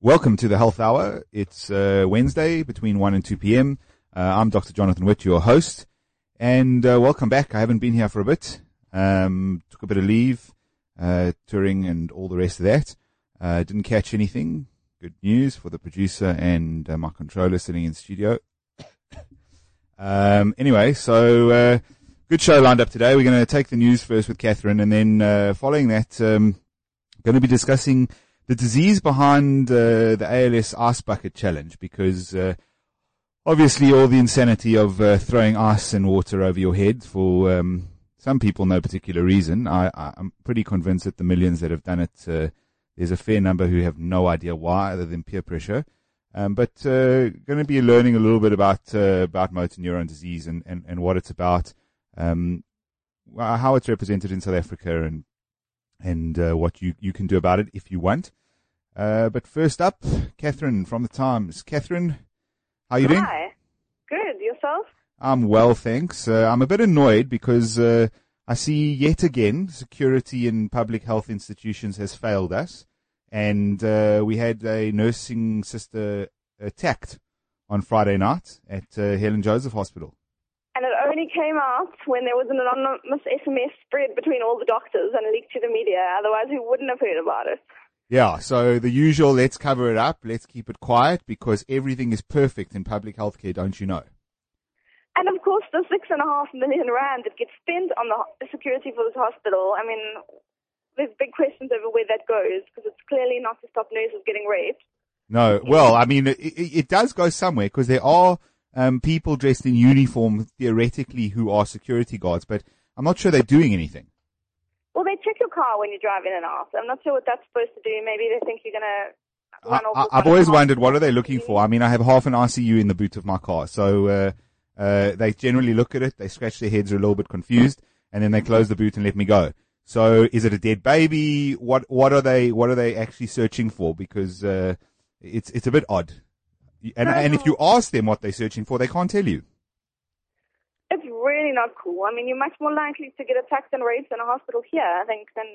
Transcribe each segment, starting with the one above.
Welcome to the Health Hour. It's uh, Wednesday between 1 and 2 p.m. Uh, I'm Dr. Jonathan Witt, your host. And uh, welcome back. I haven't been here for a bit. Um, took a bit of leave, uh, touring and all the rest of that. Uh, didn't catch anything. Good news for the producer and uh, my controller sitting in studio. um, anyway, so uh, good show lined up today. We're going to take the news first with Catherine, and then uh, following that, um, going to be discussing the disease behind uh, the ALS Ice Bucket Challenge because uh, obviously all the insanity of uh, throwing ice and water over your head for um, some people no particular reason. I, I'm pretty convinced that the millions that have done it, uh, there's a fair number who have no idea why other than peer pressure. Um, but uh, going to be learning a little bit about uh, about motor neuron disease and, and, and what it's about, um, how it's represented in South Africa, and and uh, what you, you can do about it if you want. Uh, but first up, Catherine from the Times. Catherine, how are you doing? Hi. Good. Yourself? I'm well, thanks. Uh, I'm a bit annoyed because uh, I see yet again security in public health institutions has failed us, and uh, we had a nursing sister attacked on Friday night at uh, Helen Joseph Hospital. And it only came out when there was an anonymous SMS spread between all the doctors and leaked to the media. Otherwise, we wouldn't have heard about it. Yeah, so the usual, let's cover it up, let's keep it quiet because everything is perfect in public healthcare, don't you know? And of course, the six and a half million rand that gets spent on the security for this hospital, I mean, there's big questions over where that goes because it's clearly not to stop nurses getting raped. No, well, I mean, it, it does go somewhere because there are um, people dressed in uniform theoretically who are security guards, but I'm not sure they're doing anything. Check your car when you drive in and out. I'm not sure what that's supposed to do. Maybe they think you're gonna. Run I, off I've always wondered what are they looking for. I mean, I have half an ICU in the boot of my car, so uh, uh, they generally look at it, they scratch their heads, are a little bit confused, and then they close the boot and let me go. So, is it a dead baby? What what are they what are they actually searching for? Because uh, it's it's a bit odd. And and if you ask them what they're searching for, they can't tell you. Really not cool. I mean, you're much more likely to get attacked and raped in a hospital here, I think, than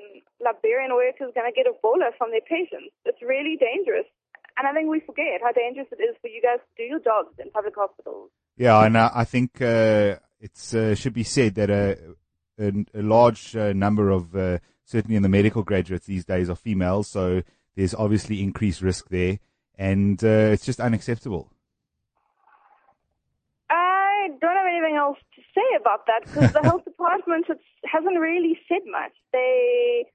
Liberian workers going to get Ebola from their patients. It's really dangerous. And I think we forget how dangerous it is for you guys to do your jobs in public hospitals. Yeah, and I think uh, it uh, should be said that a, a, a large uh, number of, uh, certainly in the medical graduates these days, are females, so there's obviously increased risk there and uh, it's just unacceptable. I don't have anything else to say about that because the health department hasn't really said much. They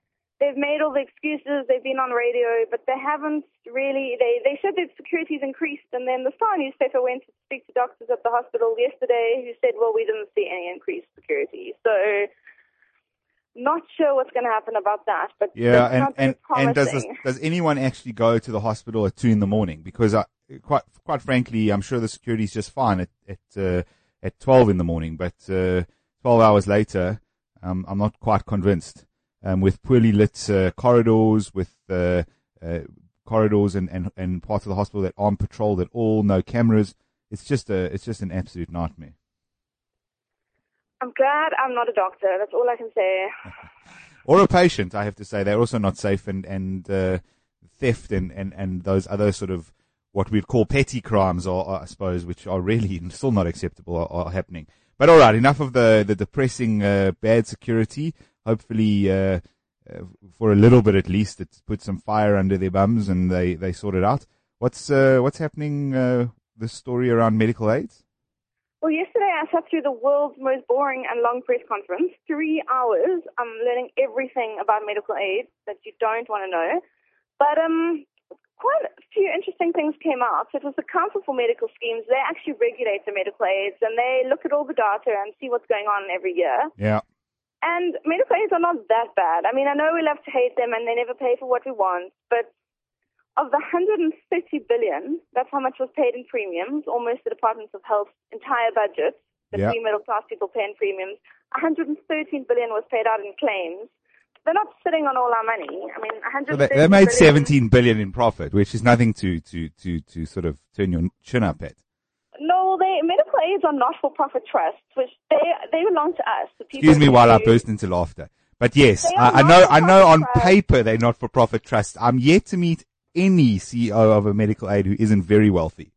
they've made all the excuses. They've been on radio, but they haven't really. They they said that security's increased, and then the Star newspaper went to speak to doctors at the hospital yesterday who said, "Well, we didn't see any increased security." So not sure what's going to happen about that, but yeah, and and, and does this, does anyone actually go to the hospital at two in the morning? Because I, quite quite frankly, I'm sure the security is just fine at at uh, at twelve in the morning, but uh, twelve hours later, um, I'm not quite convinced. Um, with poorly lit uh, corridors, with uh, uh, corridors and, and and parts of the hospital that aren't patrolled at all, no cameras. It's just a it's just an absolute nightmare. I'm glad I'm not a doctor. That's all I can say. or a patient, I have to say. They're also not safe and, and uh, theft and, and, and those other sort of what we'd call petty crimes, are, I suppose, which are really still not acceptable, are, are happening. But all right, enough of the, the depressing uh, bad security. Hopefully, uh, uh for a little bit at least, it puts some fire under their bums and they, they sort it out. What's uh, what's happening? Uh, the story around medical aids. Well, yesterday I sat through the world's most boring and long press conference. Three hours. I'm learning everything about medical aid that you don't want to know. But um, quite a few interesting things came out. So it was the Council for Medical Schemes. They actually regulate the medical aids and they look at all the data and see what's going on every year. Yeah. And medical aids are not that bad. I mean, I know we love to hate them and they never pay for what we want, but of the 130 billion, that's how much was paid in premiums, almost the Department of Health's entire budget that we middle class people pay in premiums. 113 billion was paid out in claims. They're not sitting on all our money. I mean, 113 so they, they made billion, 17 billion in profit, which is nothing to, to, to, to sort of turn your chin up at. No, they medical aids are not for profit trusts, which they they belong to us. Excuse me while I burst into laughter. But yes, I, I know I know on paper they're not for profit trusts. I'm yet to meet any CEO of a medical aid who isn't very wealthy.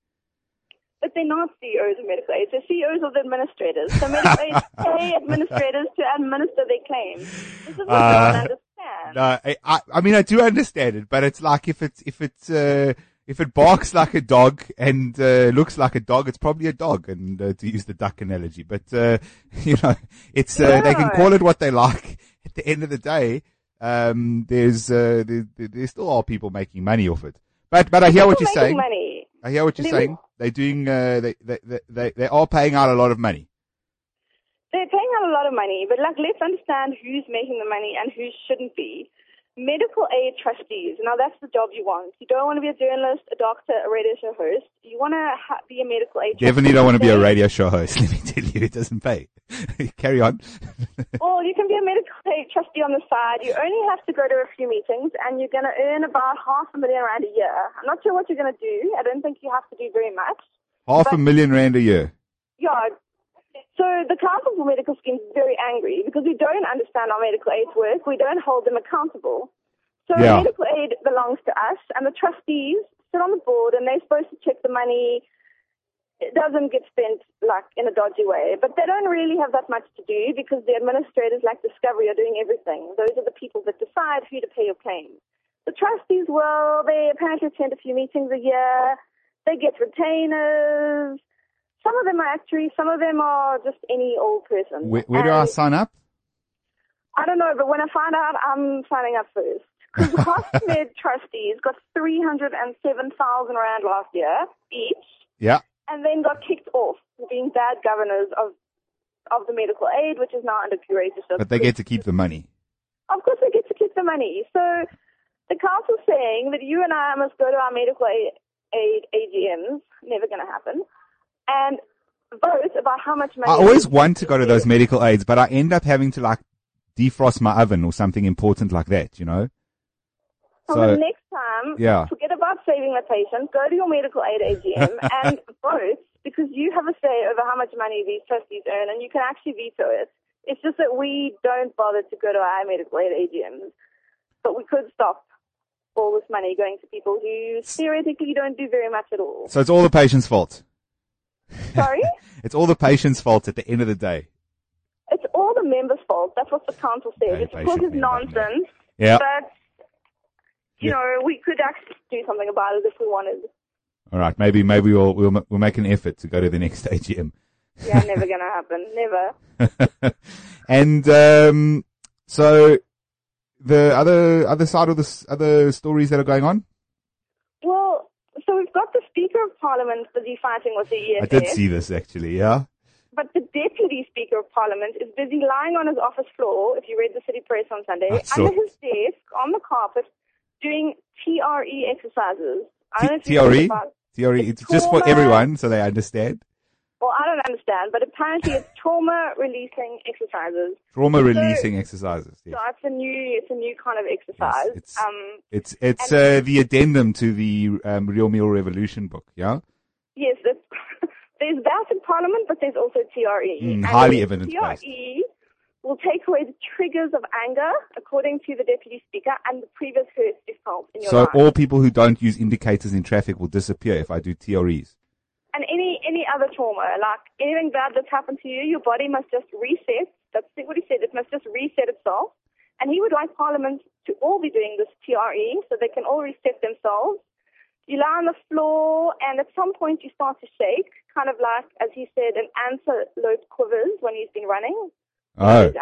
But they're not CEOs of medical aids. They're CEOs of the administrators. So medical aids pay administrators to administer their claims. This is what Uh, I don't understand. No, I, I, mean, I do understand it, but it's like if it's, if it's, uh, if it barks like a dog and uh, looks like a dog, it's probably a dog. And uh, to use the duck analogy, but uh, you know, it's uh, they can call it what they like. At the end of the day, um, there's uh, there, there still are people making money off it. But but I hear what you're saying. Money. I hear what you're They saying. They're doing uh, they, they they they are paying out a lot of money. They're paying out a lot of money, but like let's understand who's making the money and who shouldn't be. Medical aid trustees. Now that's the job you want. You don't want to be a journalist, a doctor, a radio show host. You want to ha- be a medical aid. Definitely don't want to be a radio show host. Let me tell you, it doesn't pay. Carry on. Well, you can be a medical aid trustee on the side. You only have to go to a few meetings, and you're going to earn about half a million rand a year. I'm not sure what you're going to do. I don't think you have to do very much. Half a million rand a year. Yeah. So the Council for Medical Schemes is very angry because we don't understand our medical aids work. We don't hold them accountable. So Yeah. medical aid belongs to us, and the trustees sit on the board, and they're supposed to check the money. It doesn't get spent like in a dodgy way, but they don't really have that much to do because the administrators, like Discovery, are doing everything. Those are the people that decide who to pay your claims. The trustees, well, they apparently attend a few meetings a year. They get retainers. Some of them are actuaries. Some of them are just any old person. Where, where do I sign up? I don't know, but when I find out, I'm signing up first. Because the Hosmed trustees got 307,000 Rand last year each, Yeah. and then got kicked off for being bad governors of of the medical aid, which is now under curatorship. But they get to keep the money. Of course, they get to keep the money. So the council's saying that you and I must go to our medical aid, aid AGMs, never going to happen, and vote about how much money. I always want to go to those medical aids, but I end up having to like defrost my oven or something important like that, you know? So, So, the next time, yeah. forget about saving the patient, go to your medical aid AGM and vote because you have a say over how much money these trustees earn and you can actually veto it. It's just that we don't bother to go to our medical aid AGMs, but we could stop all this money going to people who theoretically don't do very much at all. So it's all the patient's fault. Sorry? It's all the patient's fault at the end of the day. It's all the members' fault. That's what the council says. Okay, It's patient it's nonsense, Yeah. but you Yeah. know we could actually do something about it if we wanted. All right. Maybe, maybe we'll, we'll, we'll make an effort to go to the next AGM. Yeah, never gonna happen. Never. and, um, so the other, other side of the other stories that are going on? Well, so we've got the Speaker of Parliament busy fighting with the EFF, I did see this actually. Yeah. but the Deputy Speaker of Parliament is busy lying on his office floor, if you read the City Press on Sunday, saw under his desk, on the carpet, doing TRE exercises. I don't know if T- TRE? about- Theory, it's just for everyone so they understand. Well, I don't understand, but apparently it's trauma releasing exercises. Trauma releasing exercises. So Yes. it's a new, it's a new kind of exercise. it's- um, It's, it's, uh, the addendum to the, um, Real Meal Revolution book. Yeah. Yes, there's, there's that in Parliament, but there's also TRE. Mm, highly evidence-based. TRE will take away the triggers of anger, according to the Deputy Speaker, and the previous hurt felt in your So life. all people who don't use indicators in traffic will disappear if I do TREs. And any any other trauma, like anything bad that's happened to you, your body must just reset. That's what he said. It must just reset itself. And he would like Parliament to all be doing this TRE so they can all reset themselves. You lie on the floor, and at some point you start to shake, kind of like, as he said, an antelope quivers when he's been running. Oh.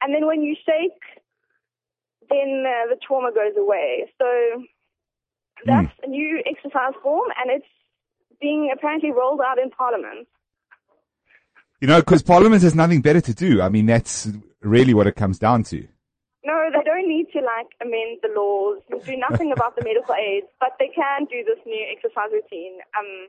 And then when you shake, then uh, the trauma goes away. So that's a new exercise form, and it's being apparently rolled out in Parliament. you know, because Parliament has nothing better to do. I mean, that's really what it comes down to. No, they don't need to like amend the laws, and do nothing about the medical aids, but they can do this new exercise routine. Um,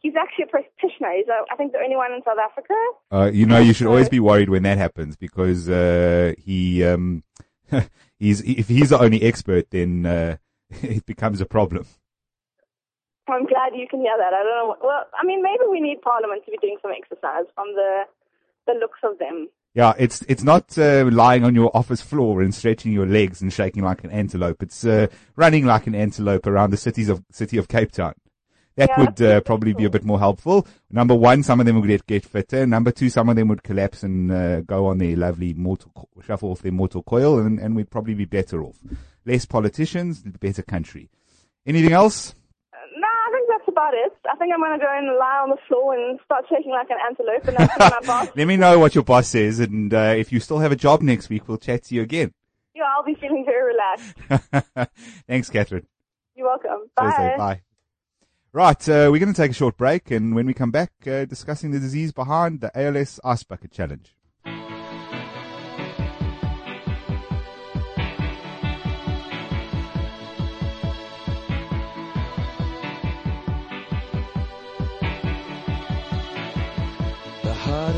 he's actually a practitioner. He's, uh, I think, the only one in South Africa. Uh, you know, you should always be worried when that happens because uh, he um, he's if he's the only expert, then uh, it becomes a problem. I'm glad you can hear that. I don't know. Well, I mean, maybe we need Parliament to be doing some exercise from the the looks of them. Yeah, it's it's not uh, lying on your office floor and stretching your legs and shaking like an antelope. It's uh, running like an antelope around the cities of city of Cape Town. That Yeah, would uh, probably be a bit more helpful. Number one, some of them would get, get fitter. Number two, some of them would collapse and uh, go on their lovely mortal co- shuffle off their mortal coil, and, and we'd probably be better off. Less politicians, better country. Anything else? I think about it. I think I'm going to go and lie on the floor and start shaking like an antelope and my boss. Let me know what your boss says, and uh, if you still have a job next week, we'll chat to you again. Yeah, I'll be feeling very relaxed. Thanks, Catherine. You're welcome. Thursday. Bye. Bye. Right, uh, we're going to take a short break, and when we come back, uh, discussing the disease behind the ALS Ice Bucket Challenge.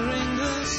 clearing the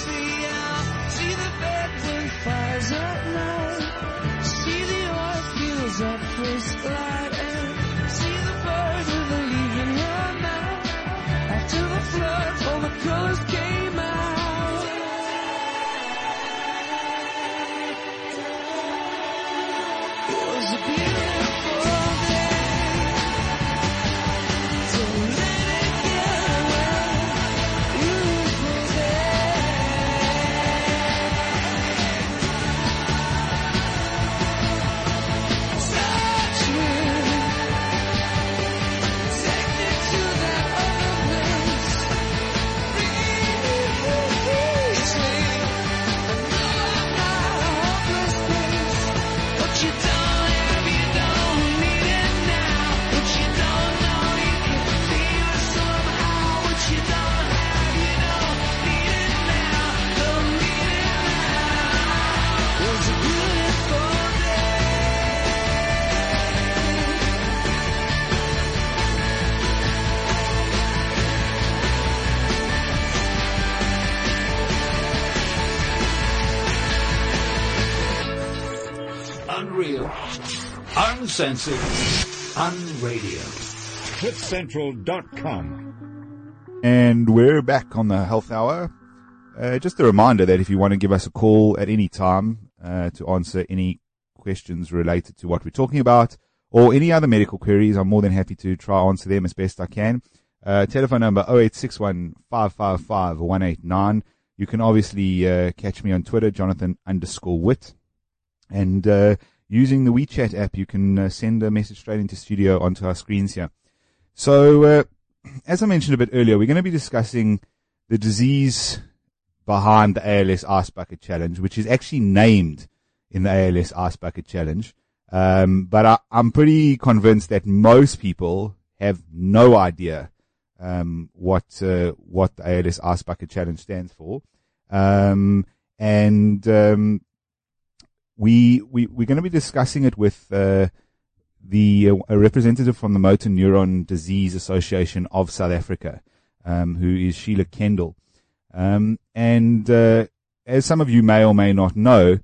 Uncensored. Unradio. cliffcentral.com. And we're back on the Health Hour. Uh, just a reminder that if you want to give us a call at any time uh, to answer any questions related to what we're talking about or any other medical queries, I'm more than happy to try answer them as best I can. Uh, telephone number 0861 555 189. You can obviously uh, catch me on Twitter, Jonathan underscore Witt, and uh, using the WeChat app, you can uh, send a message straight into studio onto our screens here. So, uh, as I mentioned a bit earlier, we're going to be discussing the disease behind the ALS Ice Bucket Challenge, which is actually named in the ALS Ice Bucket Challenge. Um, but I, I'm pretty convinced that most people have no idea um, what uh, what the ALS Ice Bucket Challenge stands for, um, and um, we we we're going to be discussing it with uh, the uh, a representative from the Motor Neuron Disease Association of South Africa, um, who is Sheila Kendall, um, and uh, as some of you may or may not know,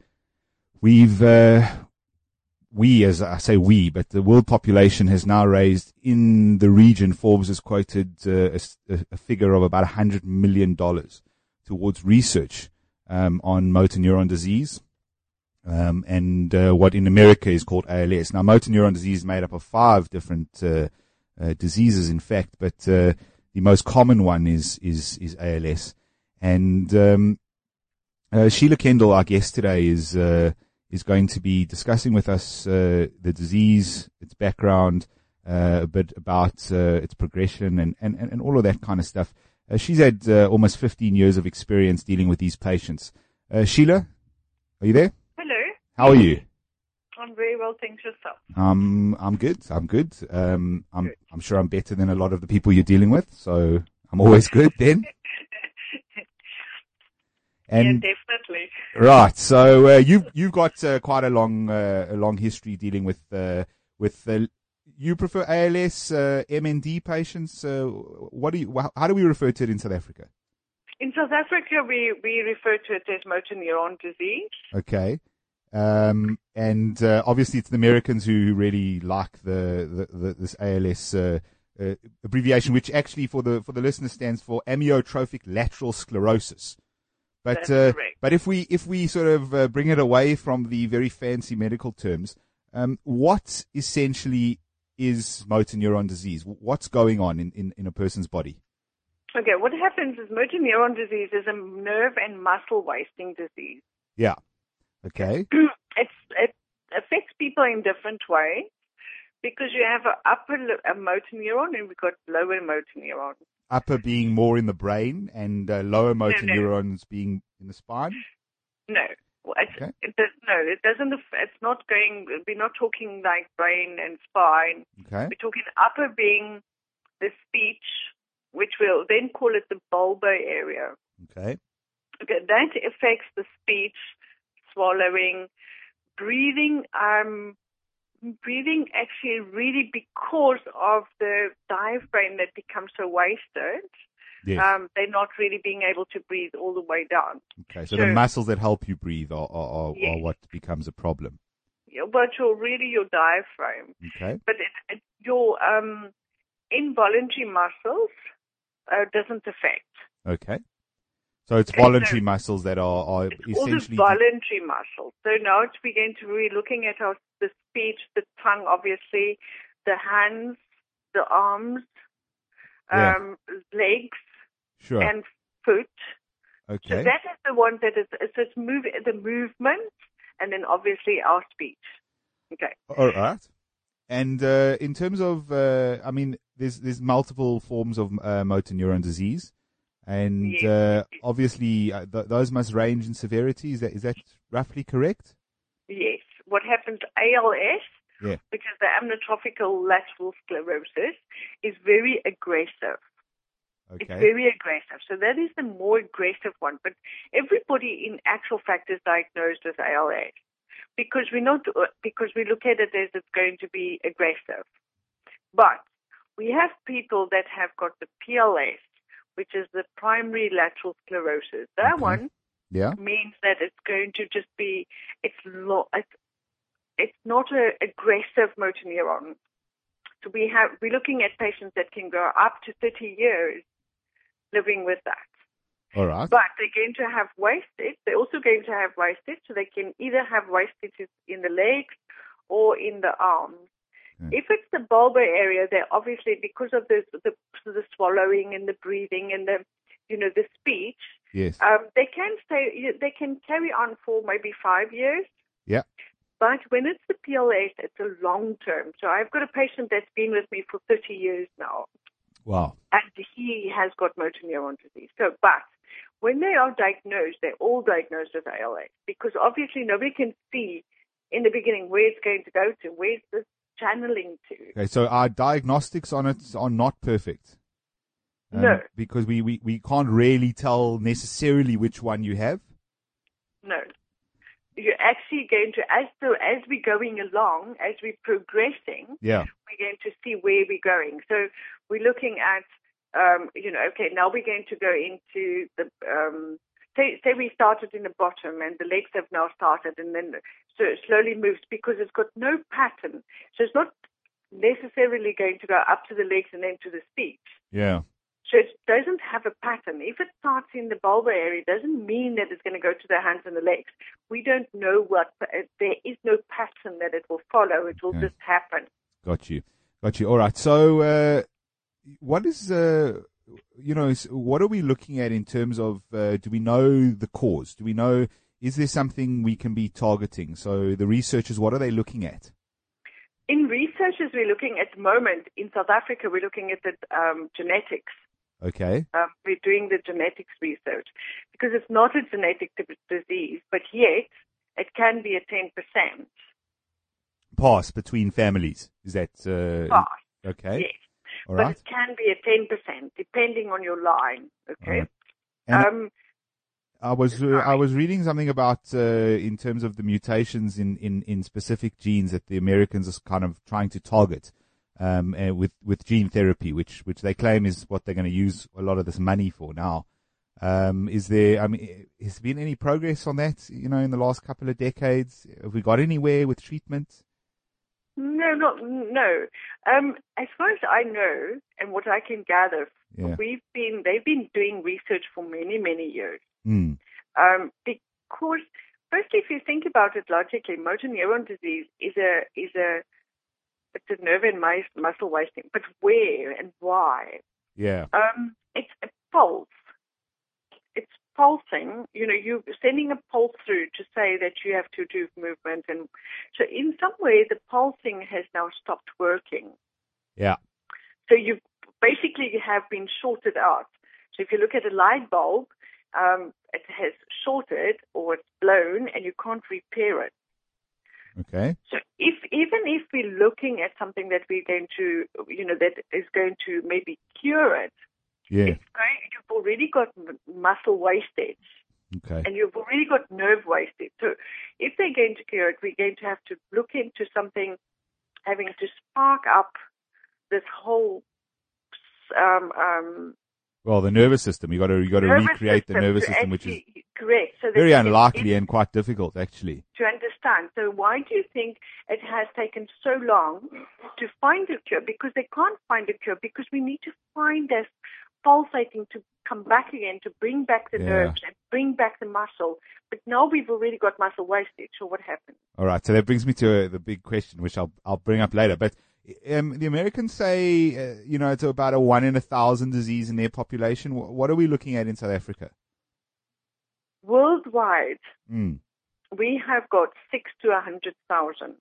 we've uh, we, as I say we, but the world population has now raised in the region, Forbes has quoted uh, a, a, figure of about $100 million towards research um, on motor neuron disease um, and uh, what in America is called ALS. Now, motor neuron disease is made up of five different uh, uh diseases, in fact, but uh, the most common one is, is, is ALS. And um, uh, Sheila Kendall, our guest today, is is going to be discussing with us uh, the disease, its background, uh, a bit about uh, its progression, and, and, and all of that kind of stuff. Uh, she's had uh, almost 15 years of experience dealing with these patients. Uh, Sheila, are you there? How are you? I'm very well, thanks yourself. Um, I'm good. I'm good. Um, I'm good. I'm sure I'm better than a lot of the people you're dealing with, so I'm always good then. And yeah, definitely. Right. So uh, you've you've got uh, quite a long uh, a long history dealing with uh, with you prefer ALS uh, MND patients. Uh, what do you how do we refer to it in South Africa? In South Africa, we we refer to it as motor neuron disease. Okay. Um, and obviously, it's the Americans who really like the, the, the this ALS abbreviation, which actually for the for the listener stands for amyotrophic lateral sclerosis. But uh, but if we if we sort of uh, bring it away from the very fancy medical terms, um, what essentially is motor neuron disease? What's going on in, in, in a person's body? Okay, what happens is motor neuron disease is a nerve and muscle wasting disease. Yeah. Okay. it's, it affects people in different ways because you have an upper a motor neuron and we've got lower motor neuron upper being more in the brain and uh, lower motor no, no. neurons being in the spine? No. Okay. it does, no, it doesn't. It's not going. We're not talking like brain and spine. Okay. We're talking upper being the speech, which we'll then call it the bulbar area. Okay. Okay. That affects the speech, swallowing, breathing. Um, breathing actually really because of the diaphragm that becomes so wasted. Yes. Um, they're not really being able to breathe all the way down. Okay, so, so the muscles that help you breathe are, are, are, yes. are what becomes a problem. Yeah, but you're really your diaphragm. Okay. But it, it, your um, involuntary muscles uh, doesn't affect. Okay. So it's voluntary so muscles that are, are essentially all the voluntary muscles. So now we're going to be looking at our the speech, the tongue, obviously, the hands, the arms, yeah. um, legs, sure. and foot. Okay. So that is the one that is so it's move the movement, and then obviously our speech. Okay. All right. And uh, in terms of, uh, I mean, there's there's multiple forms of uh, motor neuron disease. And yes. uh, obviously, uh, th- those must range in severity. Is that is that roughly correct? Yes. What happens ALS, yeah. which is the amyotrophic lateral sclerosis, is very aggressive. Okay. It's very aggressive. So that is the more aggressive one. But everybody, in actual fact, is diagnosed as ALS because we not because we look at it as it's going to be aggressive. But we have people that have got the PLS, which is the primary lateral sclerosis. That okay. one yeah. means that it's going to just be it's lo- it's, it's not an aggressive motor neuron. So we have we're looking at patients that can go up to 30 years living with that. All right. But they're going to have wastage. They're also going to have wastage, so they can either have wastage in the legs or in the arms. If it's the bulbar area, they obviously because of the, the the swallowing and the breathing and the you know the speech, Yes. Um, they can stay. They can carry on for maybe five years. Yeah. But when it's the PLS, it's a long term. So I've got a patient that's been with me for 30 years now, Wow. and he has got motor neuron disease. So, but when they are diagnosed, they're all diagnosed with ALS because obviously nobody can see in the beginning where it's going to go to, where's the channeling to. Okay, so our diagnostics on it are not perfect. Um, No. Because we, we, we can't really tell necessarily which one you have. No. You're actually going to, as so as we're going along, as we're progressing, Yeah. we're going to see where we're going. So we're looking at, um, you know, okay, now we're going to go into the, um, say, say we started in the bottom and the legs have now started and then so it slowly moves because it's got no pattern. So it's not necessarily going to go up to the legs and then to the feet. Yeah. So it doesn't have a pattern. If it starts in the bulbar area, it doesn't mean that it's going to go to the hands and the legs. We don't know what, there is no pattern that it will follow. It will Okay. just happen. Got you. Got you. All right. So, uh, what is, uh, you know, what are we looking at in terms of, uh, do we know the cause? Do we know, is there something we can be targeting? So the researchers, what are they looking at? In research, as we're looking at the moment in South Africa, we're looking at the um, genetics. Okay. Um, we're doing the genetics research because it's not a genetic disease, but yet it can be a 10% Pass between families. Is that, uh, pass. okay. Yes. All but right. it can be a 10% depending on your line. Okay. Alright. And- Um, I was uh, I was reading something about uh, in terms of the mutations in, in, in specific genes that the Americans are kind of trying to target um, uh, with with gene therapy, which which they claim is what they're going to use a lot of this money for now. Um, is there? I mean, has there been any progress on that? You know, in the last couple of decades, have we got anywhere with treatment? no, not no. Um, as far as I know, and what I can gather, Yeah. we've been they've been doing research for many many years. Mm. Um, because firstly, if you think about it logically, motor neuron disease is a is a it's a nerve and mus- muscle wasting. But where and why? Yeah. Um, it's a pulse. It's pulsing. You know, you're sending a pulse through to say that you have to do movement, and so in some way, the pulsing has now stopped working. Yeah. So you basically have been shorted out. So if you look at a light bulb, um, it has shorted or it's blown, and you can't repair it. Okay. So if even if we're looking at something that we're going to, you know, that is going to maybe cure it, Yeah. it's going, you've already got muscle wastage Okay. and you've already got nerve wastage. So if they're going to cure it, we're going to have to look into something having to spark up this whole um, um, Well, the nervous system. You got to you got to recreate the nervous system, which is correct. So very unlikely and quite difficult, actually. to understand. So why do you think it has taken so long to find a cure? Because they can't find a cure because we need to find this pulsating to come back again, to bring back the Yeah. nerves and bring back the muscle. But now we've already got muscle wastage. So what happens? All right, so that brings me to uh, the big question, which I'll I'll bring up later. But um, the Americans say, uh, you know, it's about a one in a thousand disease in their population. Wh- What are we looking at in South Africa? Worldwide, Mm. we have got six to a hundred thousand.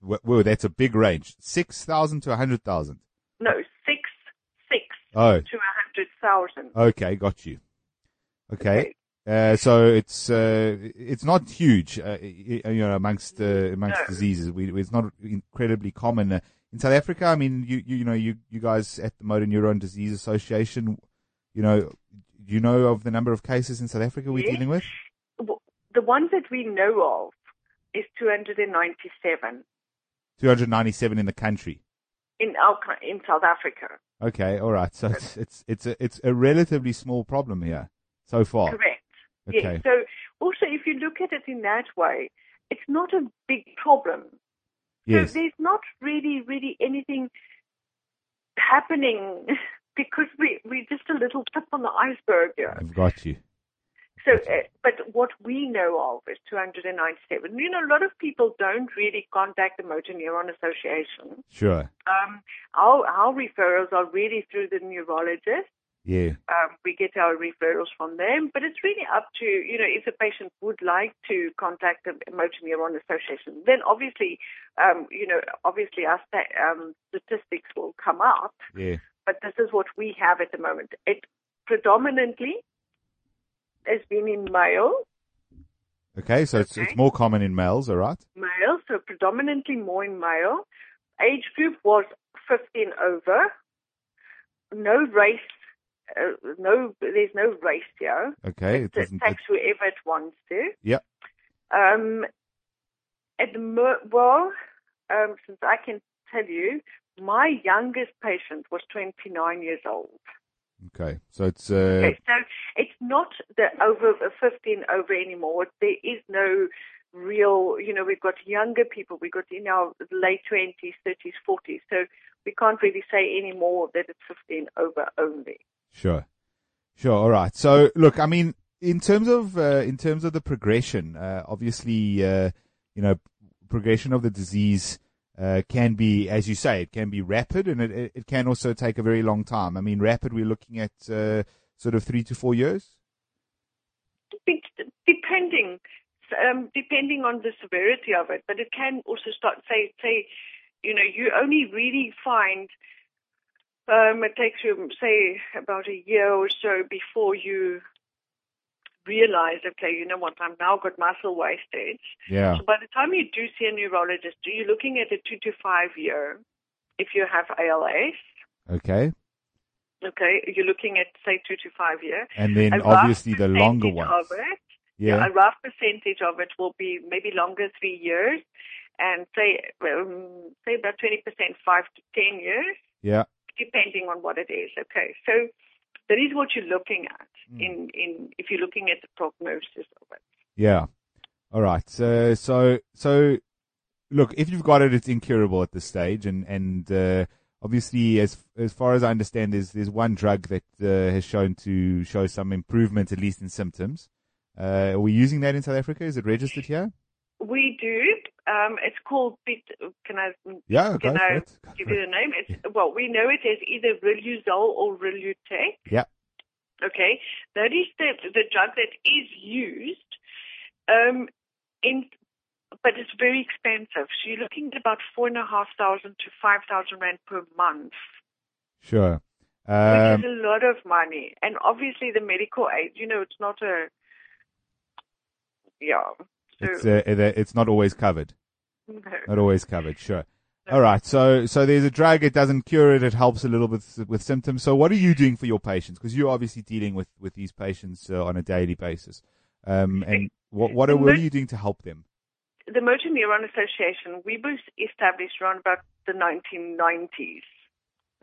Wh- Whoa, that's a big range. Six thousand to a hundred thousand. No, six, six Oh, to a hundred thousand. okay, got you. Okay, uh, so it's uh, it's not huge, uh, y- you know, amongst uh, amongst No. diseases. We, it's not incredibly common uh, in South Africa. I mean, you you, you know, you you guys at the Motor Neuron Disease Association, you know, do you know of the number of cases in South Africa we're Yes. dealing with? The ones that we know of is 297 Two hundred ninety-seven in the country. in our, in South Africa. Okay, all right. So it's it's it's a it's a relatively small problem here so far. Correct. Okay. Yes. So also, if you look at it in that way, it's not a big problem. Yes. So there's not really, really anything happening because we we're just a little tip on the iceberg here. I've got you. So, uh, but what we know of is 297. You know, a lot of people don't really contact the Motor Neuron Association. Sure. Um, our, our referrals are really through the neurologist. Yeah. um, we get our referrals from them, but it's really up to, you know, if the patient would like to contact the Motor Neuron Association, then obviously, um, you know, obviously our sta- um, statistics will come up, Yeah. but this is what we have at the moment. It predominantly has been in male, Okay. So it's, Okay. it's more common in males, all right? male, so predominantly more in male. Age group was 15 over. No race, uh, no, there's no race here. Okay. It It takes whoever it wants to. Yep. Um, at the mo- well, um, since I can tell you, my youngest patient was 29 years old. okay. So it's, uh, Okay, so it's not the over uh, 15 over anymore. There is no real, you know, we've got younger people, we've got in our late 20s, 30s, 40s. So we can't really say anymore that it's 15 over only. Sure. Sure. All right. So look, I mean, in terms of, uh, in terms of the progression, uh, obviously, uh, you know, progression of the disease, uh, can be, as you say, it can be rapid and it, it, can also take a very long time. I mean, rapid, we're looking at, uh, sort of three to four years. Depending, um, depending on the severity of it, but it can also start, say, say, you know, you only really find um, it takes you, say, about a year or so before you realize, okay, you know what, I've now got muscle wastage. Yeah. So by the time you do see a neurologist, you're looking at a two to five year if you have ALS. Okay. Okay, you're looking at say two to five year. And then A obviously the longer percentage ones. Of it, Yeah. a rough percentage of it will be maybe longer three years, and say um, say about twenty percent five to ten years, Yeah. Depending on what it is. Okay, so that is what you're looking at Hmm. in in if you're looking at the prognosis of it. Yeah. All right. So, so, so, look, if you've got it, it's incurable at this stage, and and uh, obviously, as as far as I understand, there's there's one drug that uh, has shown to show some improvement, at least in symptoms. Uh, are we using that in South Africa? Is it registered here? We do. Um, it's called. Bit- Can I Yeah. Go Can for I. Go give you the name? It's, well, we know it as either Riluzole or Rilutec. Yeah. Okay, that is the the drug that is used. Um, in but it's very expensive. So you're looking at about four and a half thousand to five thousand rand per month, Sure. which Um, is a lot of money. And obviously, the medical aid. You know, it's not a. Yeah. It's uh, it's not always covered. no. Not always covered. Sure. All right. So, so there's a drug. It doesn't cure it. It helps a little bit with symptoms. So, what are you doing for your patients? Because you're obviously dealing with with these patients uh, on a daily basis. Um, and what what are, what are you doing to help them? the Motor Neuron Association, we was established around about the 1990s.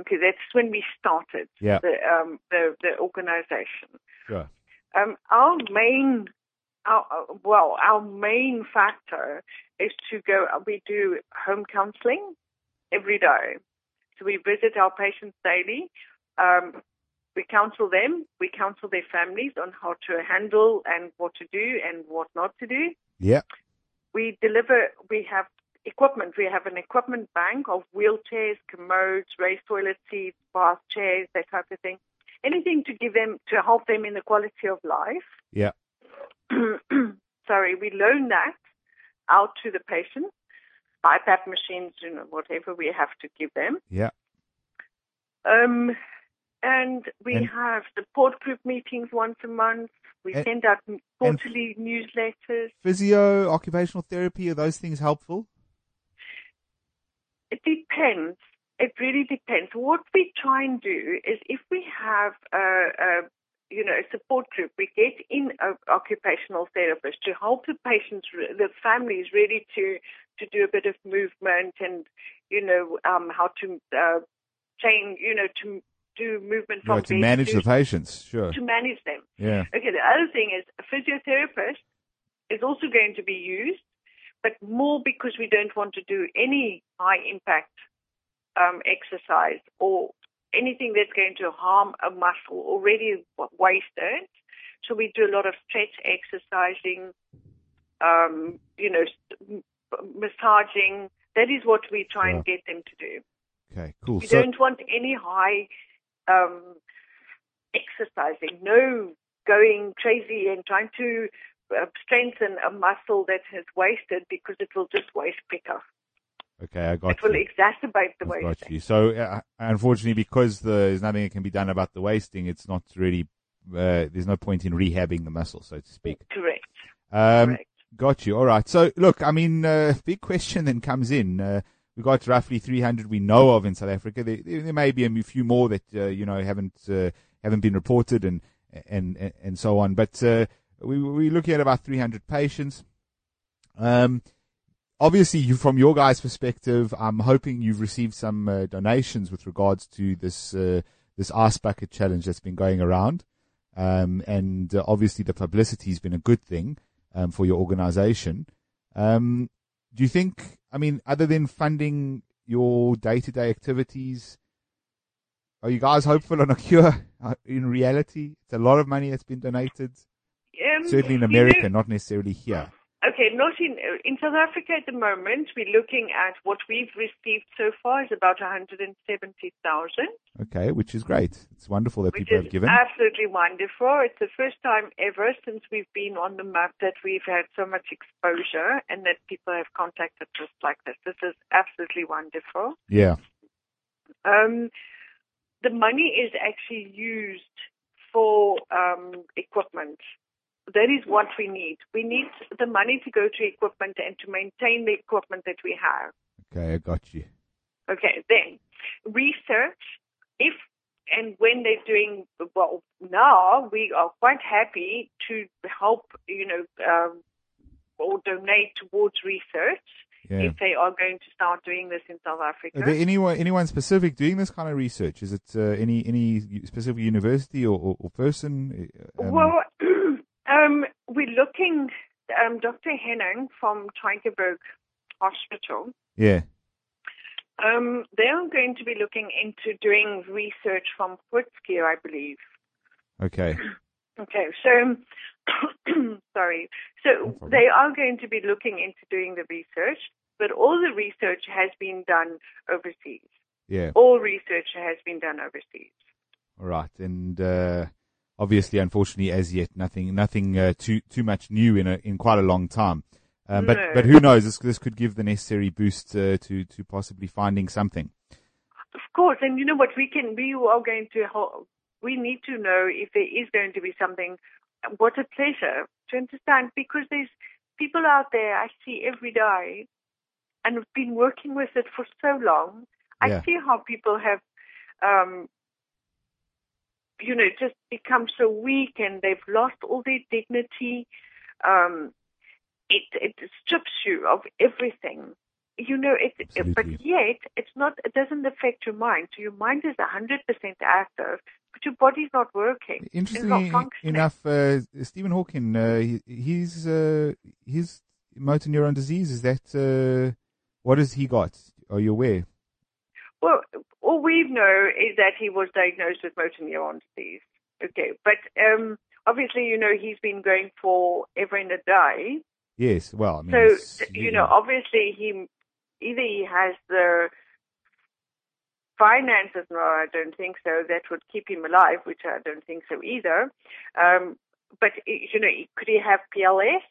Okay, that's when we started Yeah. the, um, the, the organization. Sure. Um, our main, our, well, our main factor is to go, we do home counseling every day. So we visit our patients daily. Um, we counsel them. We counsel their families on how to handle and what to do and what not to do Yeah. we deliver, we have equipment. We have an equipment bank of wheelchairs, commodes, raised toilet seats, bath chairs, that type of thing. Anything to give them, to help them in the quality of life. Yeah. Sorry, we loan that out to the patient. iPad machines, you know, whatever we have to give them. Yeah. Um, and we And- have support group meetings once a month. We And- send out quarterly newsletters. Physio, occupational therapy, are those things helpful? It depends. It really depends. What we try and do is if we have a, a you know, a support group, we get in an occupational therapist to help the patients, the families really to, to do a bit of movement and, you know, um, how to uh, change, you know, to do movement from Yeah, to manage to, the patients. Sure. to manage them. Yeah. Okay, the other thing is a physiotherapist is also going to be used, but more because we don't want to do any high impact um, exercise or anything that's going to harm a muscle already wasted. So we do a lot of stretch exercising, um, you know, massaging. That is what we try and get them to do. Okay. Cool. We So, don't want any high um, exercising, no going crazy and trying to uh, strengthen a muscle that has wasted because it will just waste quicker. Okay, I got It It will exacerbate the I've wasting. got you. So, uh, unfortunately, because the, there's nothing that can be done about the wasting, it's not really. Uh, there's no point in rehabbing the muscle, so to speak. Correct. Um, Correct. Got you. All right. So, look, I mean, uh, big question then comes in. Uh, we got roughly 300 we know of in South Africa. There, there may be a few more that uh, you know haven't uh, haven't been reported and and and, and so on. But uh, we we're looking at about 300 patients. Um, obviously, you from your guys' perspective, I'm hoping you've received some uh, donations with regards to this uh, this ice bucket challenge that's been going around. Um, and uh, obviously, the publicity has been a good thing um, for your organization. Um, do you think, I mean, other than funding your day to day activities, are you guys hopeful on a cure uh, in reality? It's a lot of money that's been donated, Um, certainly in you America, know- not necessarily here. Okay, not in in South Africa at the moment. We're looking at what we've received so far is about 170,000, Okay, which is great. It's wonderful that people have given. absolutely wonderful. It's the first time ever since we've been on the map that we've had so much exposure and that people have contacted us like this. This is absolutely wonderful. Yeah. Um, the money is actually used for um, equipment. That is what we need. We need the money to go to equipment and to maintain the equipment that we have. Okay, I got you. Okay, then research. If and when they're doing well now, we are quite happy to help. You know, um, or donate towards research Yeah. if they are going to start doing this in South Africa. Are there anyone anyone specific doing this kind of research? Is it uh, any any specific university or, or, or person? Uh, um, well, um, we're looking. Um, Dr. Henning from Tygerberg Hospital. yeah. Um, they are going to be looking into doing research from Groote Schuur, I believe. Okay. Okay, so sorry. So problem. they are going to be looking into doing the research, but all the research has been done overseas. Yeah. All research has been done overseas. All right. And uh, obviously, unfortunately, as yet, nothing nothing uh, too too much new in a, in quite a long time. Um, but No. but who knows? This this could give the necessary boost uh, to to possibly finding something. Of course, and you know what? We can. We are going to. We need to know if there is going to be something. What a pleasure to understand because there's people out there I see every day, and have been working with it for so long. I Yeah. see how people have, um, you know, just become so weak and they've lost all their dignity. Um, it it strips you of everything. You know, it, Absolutely. but yet it's not. It doesn't affect your mind. So your mind is a hundred percent active, but your body's not working. Not Interestingly enough, uh, Stephen Hawking, uh, he, he's uh, his motor neuron disease. Is that uh, what has he got? Are you aware? Well, all we know is that he was diagnosed with motor neuron disease. Okay, but um, obviously, you know, he's been going for ever and a day. Yes. Well, I mean, So, you know, obviously he either he has the finances, no, I don't think so, that would keep him alive, which I don't think so either. Um, but, you know, could he have PLS?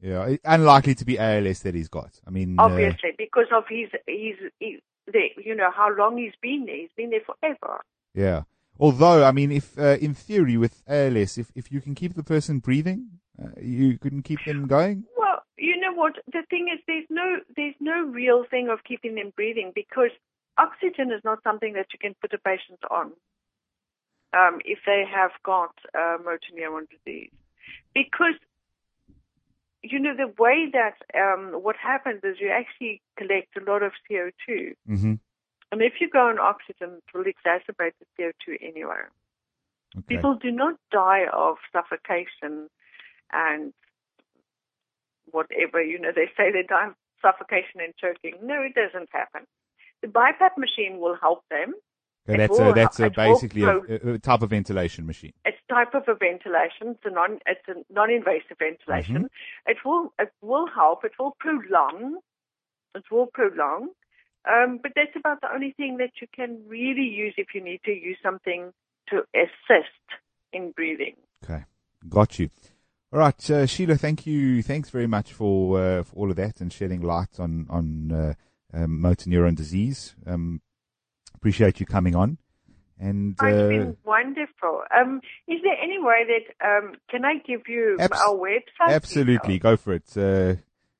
yeah, unlikely to be ALS that he's got. I mean, uh, Obviously, because of his, his, his the, you know, how long he's been there. He's been there forever. Yeah. Although, I mean, if uh, in theory with ALS, if if you can keep the person breathing, uh, you couldn't keep them going. Well, you know what? The thing is, there's no there's no real thing of keeping them breathing because oxygen is not something that you can put a patient on um, if they have got uh, motor neuron disease, because you know the way that um, what happens is you actually collect a lot of CO2, Mm-hmm. and if you go on oxygen, it will exacerbate the CO2 anyway. Okay. People do not die of suffocation and whatever, you know, they say they die of suffocation and choking. No, it doesn't happen. The BiPAP machine will help them. So that's a, that's a basically a, a type of ventilation machine. It's type of a ventilation. It's a non it's a non-invasive ventilation. Mm-hmm. It will it will help. It will prolong. It will prolong. Um, but that's about the only thing that you can really use if you need to use something to assist in breathing. Okay, got you. All right, uh, Sheila. Thank you. Thanks very much for uh, for all of that and shedding light on on uh, um, motor neuron disease. Um, appreciate you coming on. And Oh, it's uh, been wonderful. Um, is there any way that um, can I give you Abs- our website? absolutely, details? go for it. Uh,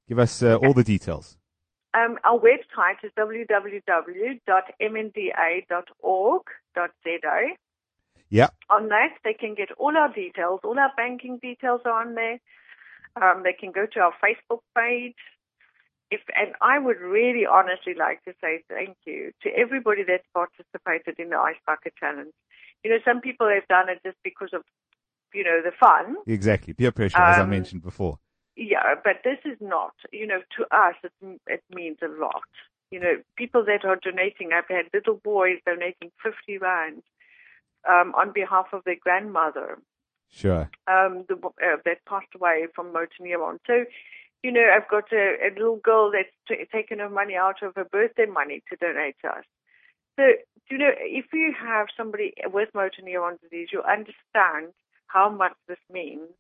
give us uh, all the details. Um, our website is www.mnda.org.za. Yeah, On that, they can get all our details. All our banking details are on there. Um, they can go to our Facebook page. If and I would really honestly like to say thank you to everybody that's participated in the Ice Bucket Challenge. You know, some people have done it just because of, you know, the fun. exactly. Peer pressure, as I Um, mentioned before. Yeah, but this is not. You know, to us, it it means a lot. You know, people that are donating. I've had little boys donating fifty rand um, on behalf of their grandmother Sure. um, the, uh, that passed away from motor neuron. So, you know, I've got a, a little girl that's t- taken her money out of her birthday money to donate to us. So, you know, if you have somebody with motor neuron disease, you understand how much this means.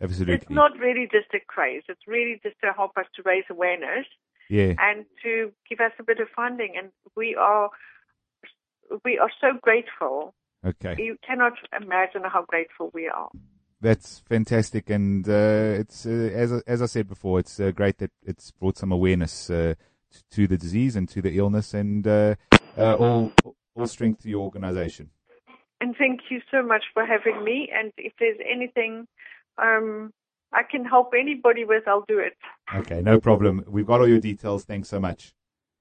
Absolutely. It's not really just a craze. It's really just to help us to raise awareness yeah. and to give us a bit of funding. And we are we are so grateful. Okay. You cannot imagine how grateful we are. That's fantastic, and uh, it's uh, as I- as I said before, it's uh, great that it's brought some awareness uh, t- to the disease and to the illness, and uh, uh, all all strength to your organisation. And thank you so much for having me. And if there's anything um, I can help anybody with, I'll do it. Okay, no problem. We've got all your details. Thanks so much.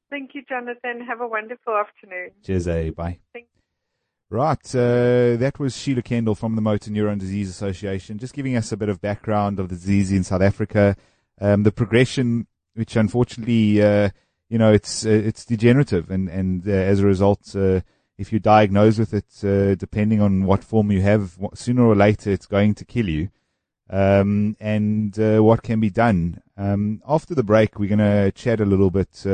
Thank you, Jonathan. Have a wonderful afternoon. Cheers, eh? Bye. Thank- Right, uh, that was Sheila Kendall from the Motor Neuron Disease Association, just giving us a bit of background of the disease in South Africa, um, the progression, which unfortunately, uh, you know, it's uh, it's degenerative, and and uh, as a result, uh, if you're diagnosed with it, uh, depending on what form you have, wh- sooner or later, it's going to kill you. Um, and what can be done? Um, after the break, we're going to chat a little bit,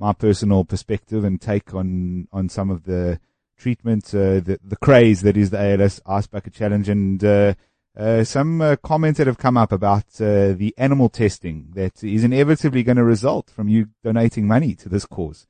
my personal perspective and take on on some of the treatment, uh, the, the craze that is the ALS Ice Bucket Challenge, and uh, uh, some uh, comments that have come up about uh, the animal testing that is inevitably going to result from you donating money to this cause.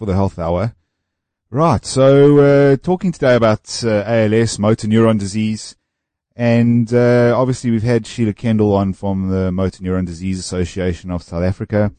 For the health hour. Right. So, uh, talking today about uh, ALS, motor neuron disease. And, uh, obviously we've had Sheila Kendall on from the Motor Neuron Disease Association of South Africa.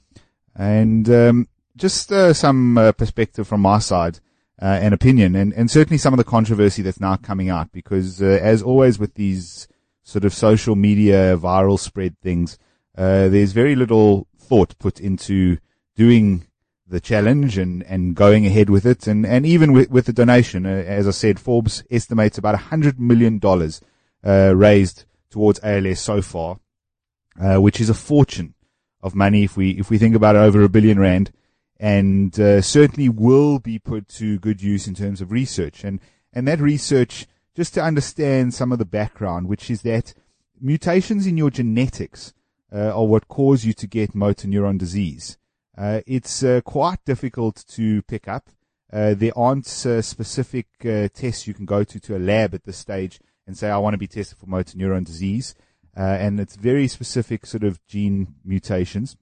And, um, just, uh, some uh, perspective from my side, uh, and opinion and, and certainly some of the controversy that's now coming out because, as always with these sort of social media viral spread things, there's very little thought put into doing the challenge and, and going ahead with it. And, and even with, with the donation, uh, as I said, Forbes estimates about a hundred million dollars, uh, raised towards ALS so far, uh, which is a fortune of money if we, if we think about it over a billion rand and, uh, certainly will be put to good use in terms of research. And, and that research, just to understand some of the background, which is that mutations in your genetics, uh, are what cause you to get motor neuron disease. Uh, it's uh, quite difficult to pick up. Uh, there aren't uh, specific uh, tests you can go to to a lab at this stage and say, I want to be tested for motor neuron disease. Uh, and it's very specific sort of gene mutations,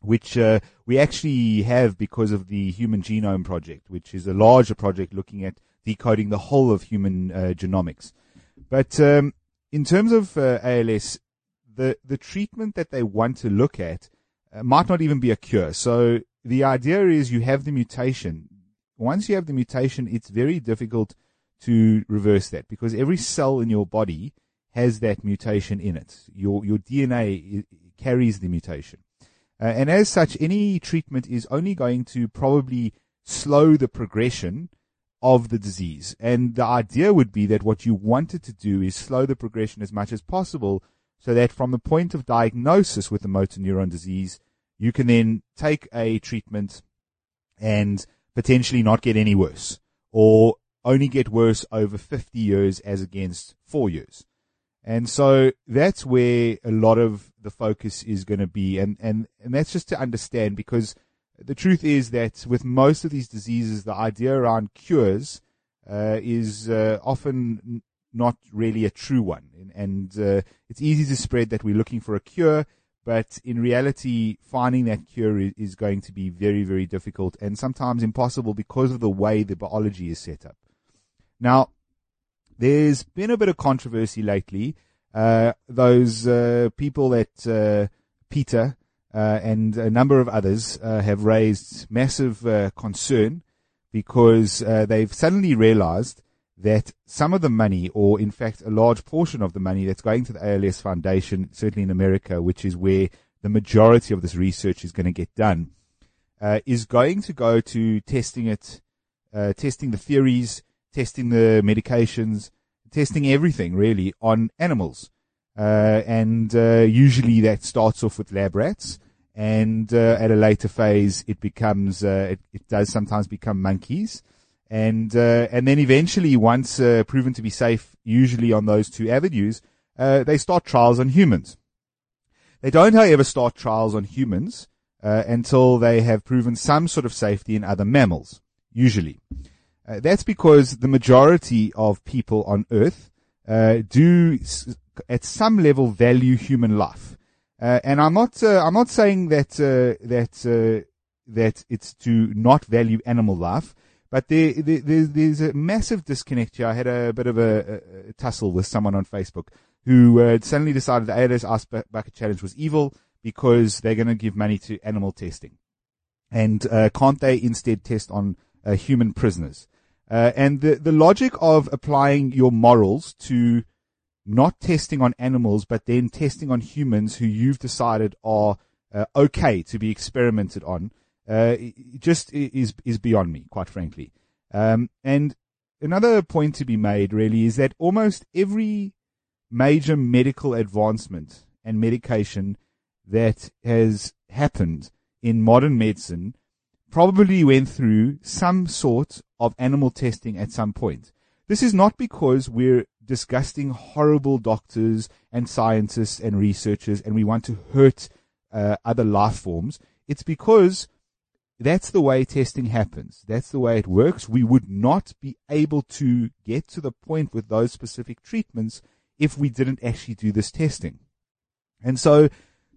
which we actually have because of the Human Genome Project, which is a larger project looking at decoding the whole of human genomics. But um, in terms of ALS, the, the treatment that they want to look at uh, might not even be a cure. So the idea is you have the mutation. Once you have the mutation, it's very difficult to reverse that because every cell in your body has that mutation in it. Your, your DNA carries the mutation. Uh, and as such, any treatment is only going to probably slow the progression of the disease. And the idea would be that what you wanted to do is slow the progression as much as possible so that from the point of diagnosis with the motor neuron disease, you can then take a treatment and potentially not get any worse or only get worse over 50 years as against four years. And so that's where a lot of the focus is going to be. And, and, and that's just to understand because the truth is that with most of these diseases, the idea around cures uh, is uh, often not really a true one. And, and uh, it's easy to spread that we're looking for a cure, but in reality, finding that cure is, going to be very, very difficult and sometimes impossible because of the way the biology is set up. Now, there's been a bit of controversy lately. Uh, those uh, people that uh, PETA uh, and a number of others uh, have raised massive concern because they've suddenly realized that some of the money, or in fact a large portion of the money that's going to the ALS Foundation, certainly in America, which is where the majority of this research is going to get done, uh, is going to go to testing it, uh, testing the theories, testing the medications, testing everything really on animals. Uh, and uh, usually that starts off with lab rats, and uh, at a later phase it becomes, uh, it, it does sometimes become monkeys and uh, and then eventually, once uh, proven to be safe, usually on those two avenues, uh, they start trials on humans. They don't, however, start trials on humans uh, until they have proven some sort of safety in other mammals. Usually, uh, that's because the majority of people on Earth uh, do at some level value human life. Uh, and I'm not, uh, I'm not saying that, uh, that, that it's to not value animal life, but there, there, there's, there's a massive disconnect here. I had a bit of a, a, tussle with someone on Facebook who uh, suddenly decided the ALS Ice Bucket Challenge was evil because they're going to give money to animal testing. And uh, can't they instead test on uh, human prisoners? Uh, and the, the logic of applying your morals to not testing on animals, but then testing on humans who you've decided are uh, okay to be experimented on, uh, just is is beyond me, quite frankly. Um, and another point to be made really is that almost every major medical advancement and medication that has happened in modern medicine probably went through some sort of animal testing at some point. This is not because we're disgusting, horrible doctors and scientists and researchers and we want to hurt uh, other life forms. It's because that's the way testing happens. That's the way it works. We would not be able to get to the point with those specific treatments if we didn't actually do this testing. And so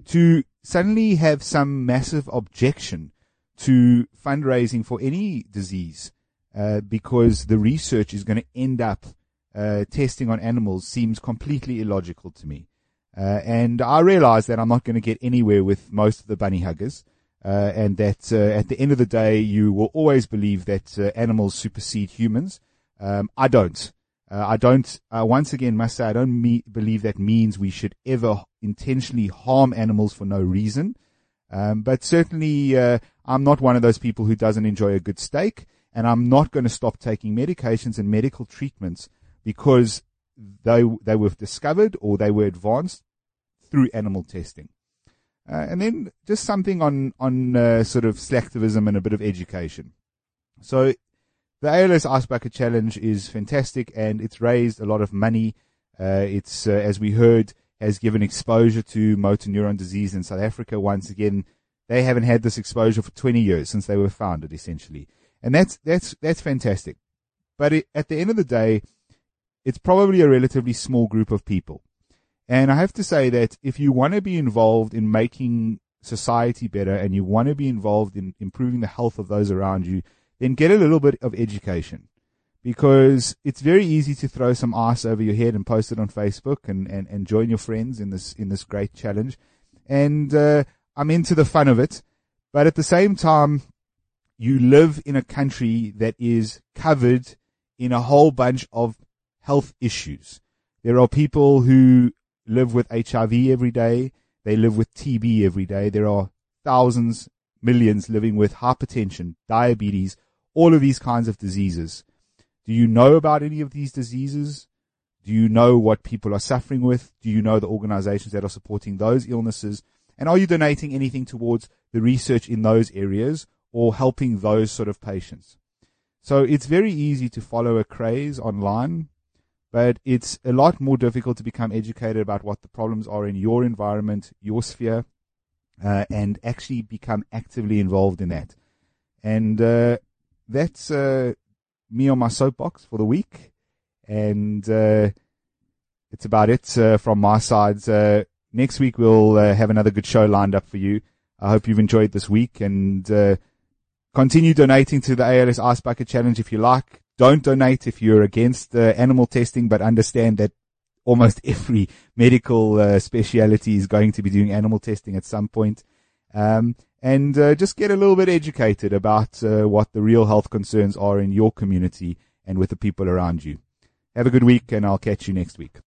to suddenly have some massive objection to fundraising for any disease uh, because the research is going to end up uh, testing on animals seems completely illogical to me. Uh, and I realize that I'm not going to get anywhere with most of the bunny huggers. Uh, and that uh, at the end of the day, you will always believe that uh, animals supersede humans. Um, I don't. Uh, I don't, uh, once again must say, I don't me- believe that means we should ever intentionally harm animals for no reason. Um, but certainly, uh, I'm not one of those people who doesn't enjoy a good steak, and I'm not going to stop taking medications and medical treatments because they, they were discovered or they were advanced through animal testing. Uh, and then just something on, on, uh, sort of slacktivism and a bit of education. So the ALS Ice Bucket Challenge is fantastic and it's raised a lot of money. Uh, it's, uh, as we heard, has given exposure to motor neuron disease in South Africa. Once again, they haven't had this exposure for 20 years since they were founded, essentially. And that's, that's, that's fantastic. But it, at the end of the day, it's probably a relatively small group of people. And I have to say that if you want to be involved in making society better and you want to be involved in improving the health of those around you, then get a little bit of education because it's very easy to throw some ice over your head and post it on Facebook and, and, and join your friends in this, in this great challenge. And, uh, I'm into the fun of it, but at the same time, you live in a country that is covered in a whole bunch of health issues. There are people who live with HIV every day. They live with TB every day. There are thousands, millions living with hypertension, diabetes, all of these kinds of diseases. Do you know about any of these diseases? Do you know what people are suffering with? Do you know the organizations that are supporting those illnesses? And are you donating anything towards the research in those areas or helping those sort of patients? So it's very easy to follow a craze online, but it's a lot more difficult to become educated about what the problems are in your environment, your sphere, uh, and actually become actively involved in that. And uh, that's uh, me on my soapbox for the week, and uh, it's about it uh, from my side. Uh, next week we'll have another good show lined up for you. I hope you've enjoyed this week and uh, continue donating to the ALS Ice Bucket Challenge if you like. Don't donate if you're against uh, animal testing, but understand that almost every medical uh, speciality is going to be doing animal testing at some point. Um, and uh, just get a little bit educated about uh, what the real health concerns are in your community and with the people around you. Have a good week, and I'll catch you next week.